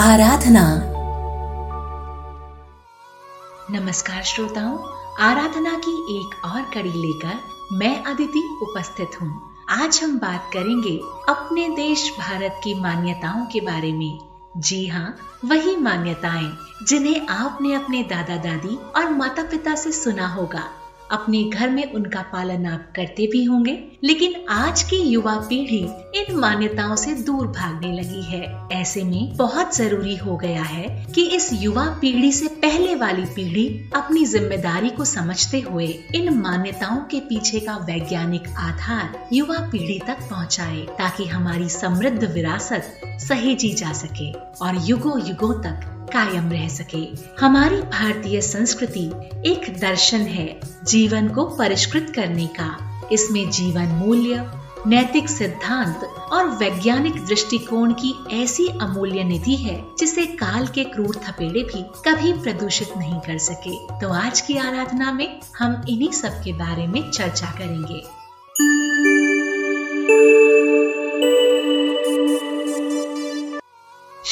आराधना। नमस्कार श्रोताओं, आराधना की एक और कड़ी लेकर मैं अदिति उपस्थित हूँ। आज हम बात करेंगे अपने देश भारत की मान्यताओं के बारे में। जी हाँ वही मान्यताएँ जिन्हें आपने अपने दादा दादी और माता पिता से सुना होगा। अपने घर में उनका पालन आप करते भी होंगे, लेकिन आज की युवा पीढ़ी इन मान्यताओं से दूर भागने लगी है। ऐसे में बहुत ज़रूरी हो गया है कि इस युवा पीढ़ी से पहले वाली पीढ़ी अपनी ज़िम्मेदारी को समझते हुए इन मान्यताओं के पीछे का वैज्ञानिक आधार युवा पीढ़ी तक पहुँचाए, ताकि हमारी समृद्ध विरासत सहेजी जा सके और युगो युगो तक कायम रह सके। हमारी भारतीय संस्कृति एक दर्शन है जीवन को परिष्कृत करने का। इसमें जीवन मूल्य, नैतिक सिद्धांत और वैज्ञानिक दृष्टिकोण की ऐसी अमूल्य निधि है जिसे काल के क्रूर थपेड़े भी कभी प्रदूषित नहीं कर सके। तो आज की आराधना में हम इन्हीं सब के बारे में चर्चा करेंगे।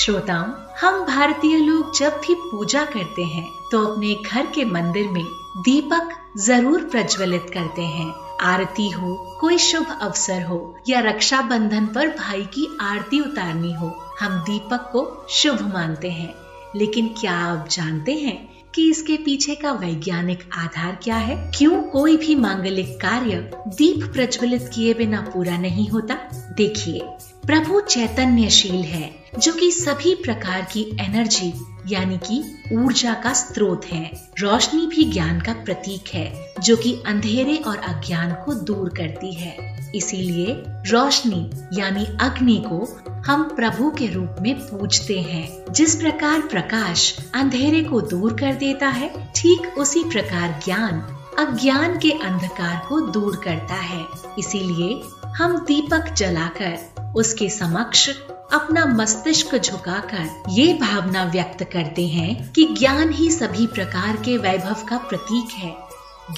श्रोताओं, हम भारतीय लोग जब भी पूजा करते हैं तो अपने घर के मंदिर में दीपक ज़रूर प्रज्वलित करते हैं। आरती हो, कोई शुभ अवसर हो, या रक्षाबंधन पर भाई की आरती उतारनी हो, हम दीपक को शुभ मानते हैं। लेकिन क्या आप जानते हैं कि इसके पीछे का वैज्ञानिक आधार क्या है? क्यों कोई भी मांगलिक कार्य दीप प्रज्वलित किए बिना पूरा नहीं होता? देखिए प्रभु चैतन्यशील है, जो कि सभी प्रकार की एनर्जी यानी कि ऊर्जा का स्रोत है। रोशनी भी ज्ञान का प्रतीक है, जो कि अंधेरे और अज्ञान को दूर करती है। इसीलिए रोशनी, यानी अग्नि को हम प्रभु के रूप में पूजते हैं। जिस प्रकार प्रकाश अंधेरे को दूर कर देता है, ठीक उसी प्रकार ज्ञान अज्ञान के अंधकार को दूर करता है। इसीलिए हम दीपक जलाकर उसके समक्ष अपना मस्तिष्क झुकाकर ये भावना व्यक्त करते हैं कि ज्ञान ही सभी प्रकार के वैभव का प्रतीक है।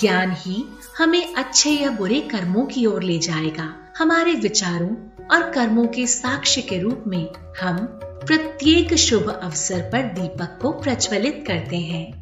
ज्ञान ही हमें अच्छे या बुरे कर्मों की ओर ले जाएगा। हमारे विचारों और कर्मों के साक्ष्य के रूप में हम प्रत्येक शुभ अवसर पर दीपक को प्रज्वलित करते हैं।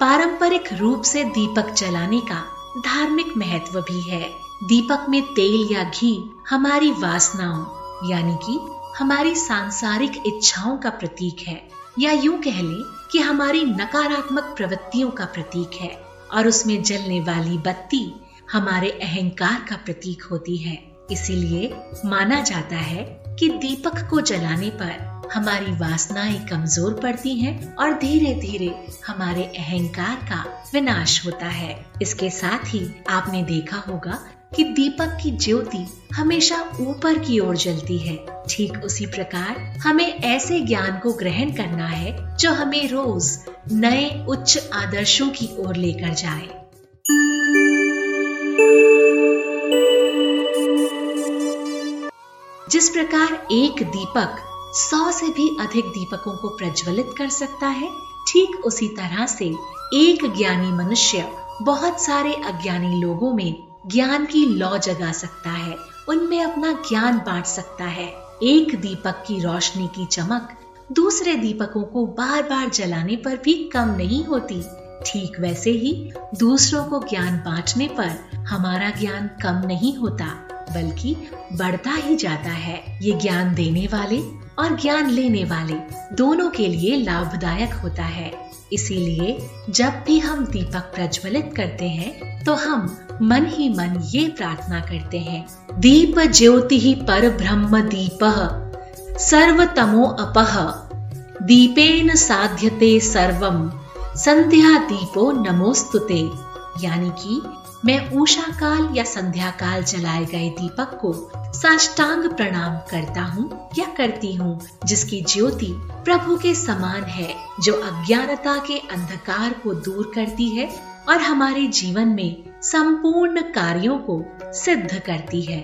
पारंपरिक रूप से दीपक जलाने का धार्मिक महत्व भी है। दीपक में तेल या घी हमारी वासनाओं, यानी कि हमारी सांसारिक इच्छाओं का प्रतीक है। या यूँ कह लें कि हमारी नकारात्मक प्रवृत्तियों का प्रतीक है और उसमें जलने वाली बत्ती हमारे अहंकार का प्रतीक होती है। इसीलिए माना जाता है कि दीपक को जलाने पर हमारी वासनाएँ कमज़ोर पड़ती हैं और धीरे धीरे हमारे अहंकार का विनाश होता है। इसके साथ ही आपने देखा होगा कि दीपक की ज्योति हमेशा ऊपर की ओर जलती है। ठीक उसी प्रकार हमें ऐसे ज्ञान को ग्रहण करना है जो हमें रोज नए उच्च आदर्शों की ओर लेकर जाए। जिस प्रकार एक दीपक सौ से भी अधिक दीपकों को प्रज्वलित कर सकता है। ठीक उसी तरह से एक ज्ञानी मनुष्य बहुत सारे अज्ञानी लोगों में ज्ञान की लौ जगा सकता है। उनमें अपना ज्ञान बांट सकता है। एक दीपक की रोशनी की चमक दूसरे दीपकों को बार बार जलाने पर भी कम नहीं होती। ठीक वैसे ही दूसरों को ज्ञान बांटने पर हमारा ज्ञान कम नहीं होता। बल्कि बढ़ता ही जाता है। ये ज्ञान देने वाले और ज्ञान लेने वाले दोनों के लिए लाभदायक होता है। इसीलिए जब भी हम दीपक प्रज्वलित करते हैं तो हम मन ही मन ये प्रार्थना करते हैं, दीप ज्योति ही पर ब्रह्म दीप सर्वतमो अपह दीपेन साध्यते सर्वम संध्या दीपो नमोस्तुते। यानी कि मैं उषा काल या संध्या काल जलाए गए दीपक को साष्टांग प्रणाम करता हूँ या करती हूँ, जिसकी ज्योति प्रभु के समान है, जो अज्ञानता के अंधकार को दूर करती है और हमारे जीवन में संपूर्ण कार्यों को सिद्ध करती है।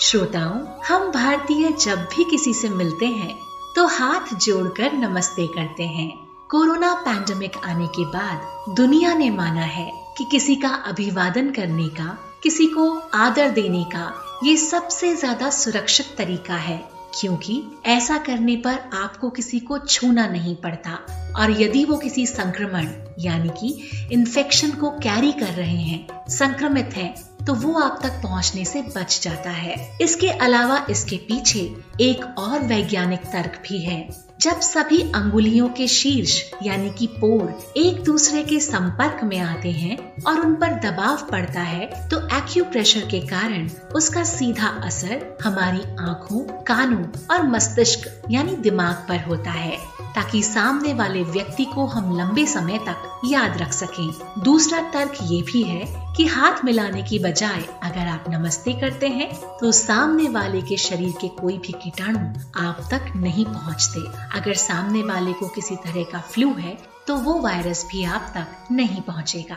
श्रोताओं, हम भारतीय जब भी किसी से मिलते हैं तो हाथ जोड़कर नमस्ते करते हैं। कोरोना पैंडमिक आने के बाद दुनिया ने माना है कि किसी का अभिवादन करने का, किसी को आदर देने का, ये सबसे ज़्यादा सुरक्षित तरीका है, क्योंकि ऐसा करने पर आपको किसी को छूना नहीं पड़ता। और यदि वो किसी संक्रमण, यानी कि इन्फेक्शन को कैरी कर रहे हैं, संक्रमित हैं तो वो आप तक पहुँचने से बच जाता है। इसके अलावा इसके पीछे एक और वैज्ञानिक तर्क भी है। जब सभी अंगुलियों के शीर्ष, यानी कि पोर एक दूसरे के संपर्क में आते हैं और उन पर दबाव पड़ता है तो एक्यूप्रेशर के कारण उसका सीधा असर हमारी आँखों, कानों और मस्तिष्क, यानी दिमाग पर होता है, ताकि सामने वाले व्यक्ति को हम लंबे समय तक याद रख सकें। दूसरा तर्क ये भी है कि हाथ मिलाने की बजाय अगर आप नमस्ते करते हैं तो सामने वाले के शरीर के कोई भी कीटाणु आप तक नहीं पहुँचते अगर सामने वाले को किसी तरह का फ्लू है तो वो वायरस भी आप तक नहीं पहुंचेगा।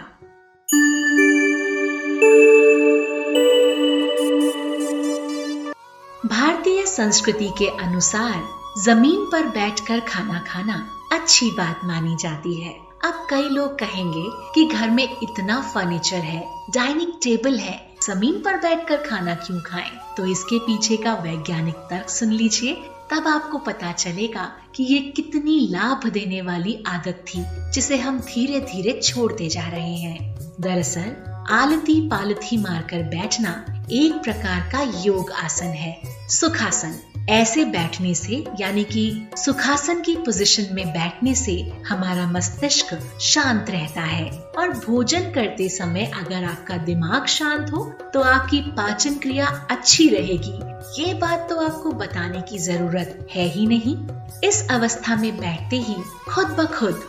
भारतीय संस्कृति के अनुसार, ज़मीन पर बैठकर खाना खाना अच्छी बात मानी जाती है। अब कई लोग कहेंगे कि घर में इतना फर्नीचर है डाइनिंग टेबल है, ज़मीन पर बैठकर खाना क्यों खाएँ? तो इसके पीछे का वैज्ञानिक तर्क सुन लीजिए। तब आपको पता चलेगा कि ये कितनी लाभ देने वाली आदत थी, जिसे हम धीरे धीरे छोड़ते जा रहे हैं। दरअसल, आलती पालथी मारकर बैठना एक प्रकार का योग आसन है, सुखासन। ऐसे बैठने से, यानी कि सुखासन की पोजीशन में बैठने से, हमारा मस्तिष्क शांत रहता है। और भोजन करते समय अगर आपका दिमाग शांत हो तो आपकी पाचन क्रिया अच्छी रहेगी। ये बात तो आपको बताने की ज़रूरत है ही नहीं। इस अवस्था में बैठते ही खुद ब खुद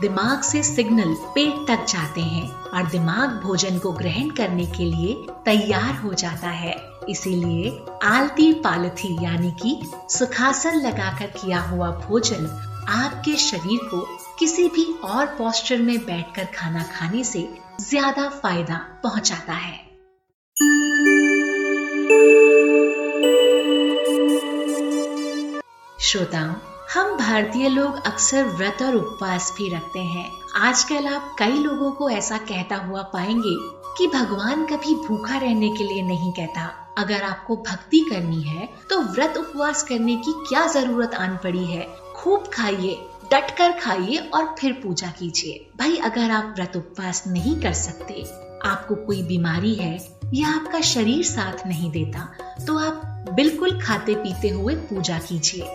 दिमाग से सिग्नल पेट तक जाते हैं और दिमाग भोजन को ग्रहण करने के लिए तैयार हो जाता है। इसीलिए आलती पालथी यानी कि सुखासन लगाकर किया हुआ भोजन आपके शरीर को किसी भी और पोस्टर में बैठकर खाना खाने से ज़्यादा फ़ायदा पहुंचाता है। श्रोताओं, हम भारतीय लोग अक्सर व्रत और उपवास भी रखते हैं। आजकल आप कई लोगों को ऐसा कहता हुआ पाएँगे कि भगवान कभी भूखा रहने के लिए नहीं कहता। अगर आपको भक्ति करनी है तो व्रत उपवास करने की क्या ज़रूरत आन पड़ी है? खूब खाइए डट कर खाइए और फिर पूजा कीजिए। भाई, अगर आप व्रत उपवास नहीं कर सकते, आपको कोई बीमारी है या आपका शरीर साथ नहीं देता तो आप बिल्कुल खाते पीते हुए पूजा कीजिए।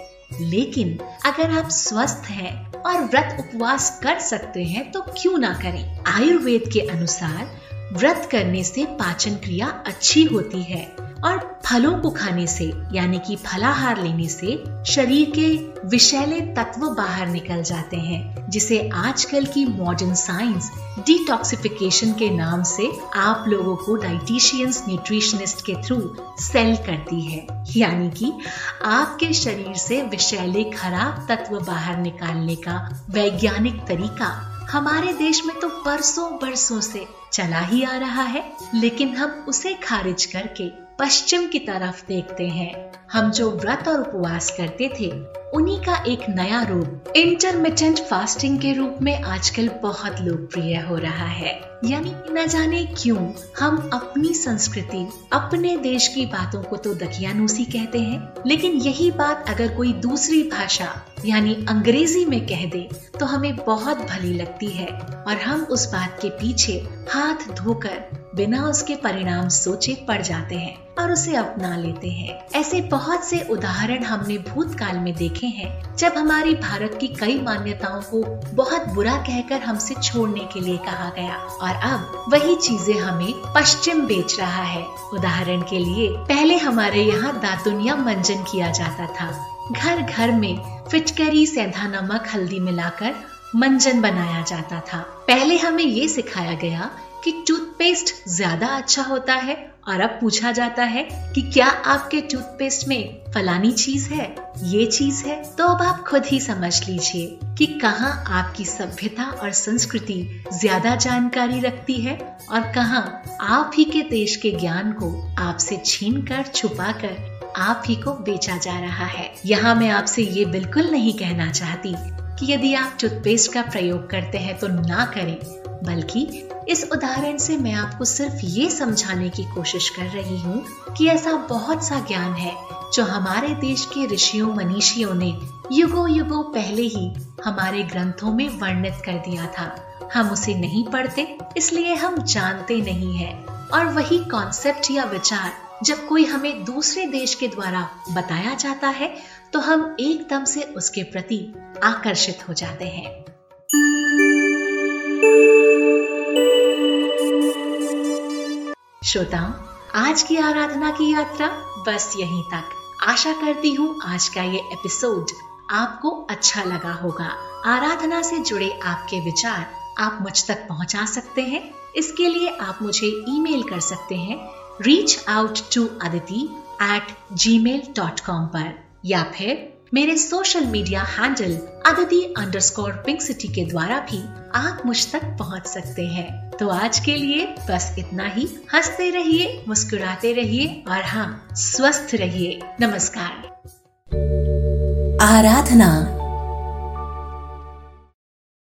लेकिन अगर आप स्वस्थ हैं और व्रत उपवास कर सकते हैं तो क्यों ना करें? आयुर्वेद के अनुसार, व्रत करने से पाचन क्रिया अच्छी होती है। और फलों को खाने से, यानी कि फलाहार लेने से, शरीर के विषैले तत्व बाहर निकल जाते हैं, जिसे आजकल की मॉडर्न साइंस डिटॉक्सिफिकेशन के नाम से आप लोगों को डाइटिशियंस न्यूट्रिशनिस्ट के थ्रू सेल करती है। यानी कि आपके शरीर से विषैले खराब तत्व बाहर निकालने का वैज्ञानिक तरीका हमारे देश में तो बरसों बरसों से चला ही आ रहा है, लेकिन हम उसे खारिज करके पश्चिम की तरफ़ देखते हैं। हम जो व्रत और उपवास करते थे, उन्हीं का एक नया रूप इंटरमीडियंट फास्टिंग के रूप में आजकल बहुत लोकप्रिय हो रहा है। यानी न जाने क्यों, हम अपनी संस्कृति, अपने देश की बातों को तो दकियानूसी कहते हैं। लेकिन यही बात अगर कोई दूसरी भाषा, यानी अंग्रेज़ी में कह दे तो हमें बहुत भली लगती है। और हम उस बात के पीछे हाथ धोकर बिना उसके परिणाम सोचे पड़ जाते हैं और उसे अपना लेते हैं। ऐसे बहुत से उदाहरण हमने भूतकाल में देखे हैं, जब हमारी भारत की कई मान्यताओं को बहुत बुरा कहकर हमसे छोड़ने के लिए कहा गया। और अब वही चीज़ें हमें पश्चिम बेच रहा है। उदाहरण के लिए, पहले हमारे यहाँ दातुनिया मंजन किया जाता था। घर घर में फिटकरी, सेंधा नमक, हल्दी मिलाकर मंजन बनाया जाता था। पहले हमें ये सिखाया गया कि टूथपेस्ट ज़्यादा अच्छा होता है और अब पूछा जाता है कि क्या आपके टूथपेस्ट में फलानी चीज़ है, ये चीज़ है? तो अब आप खुद ही समझ लीजिए कि कहाँ आपकी सभ्यता और संस्कृति ज़्यादा जानकारी रखती है और कहाँ आप ही के देश के ज्ञान को आपसे छीन कर छुपा कर आप ही को बेचा जा रहा है। यहाँ मैं आपसे ये बिल्कुल नहीं कहना चाहती कि यदि आप टूथपेस्ट का प्रयोग करते हैं तो ना करें, बल्कि इस उदाहरण से मैं आपको सिर्फ़ ये समझाने की कोशिश कर रही हूँ कि ऐसा बहुत सा ज्ञान है जो हमारे देश के ऋषियों, मनीषियों ने युगो युगो पहले ही हमारे ग्रंथों में वर्णित कर दिया था। हम उसे नहीं पढ़ते, इसलिए हम जानते नहीं है। और वही कॉन्सेप्ट या विचार जब कोई हमें दूसरे देश के द्वारा बताया जाता है तो हम एकदम से उसके प्रति आकर्षित हो जाते हैं। श्रोताओं, आज की आराधना की यात्रा बस यहीं तक। आशा करती हूँ आज का ये एपिसोड आपको अच्छा लगा होगा। आराधना से जुड़े आपके विचार आप मुझ तक पहुँचा सकते हैं। इसके लिए आप मुझे ईमेल कर सकते हैं reach Aditi at Gmail dot com पर। या फिर मेरे social media handle Aditi underscore pink city के द्वारा भी आप मुझ तक पहुँच सकते हैं। तो आज के लिए बस इतना ही। हँसते रहिए, मुस्कुराते रहिए और हाँ स्वस्थ रहिए। नमस्कार। आराधना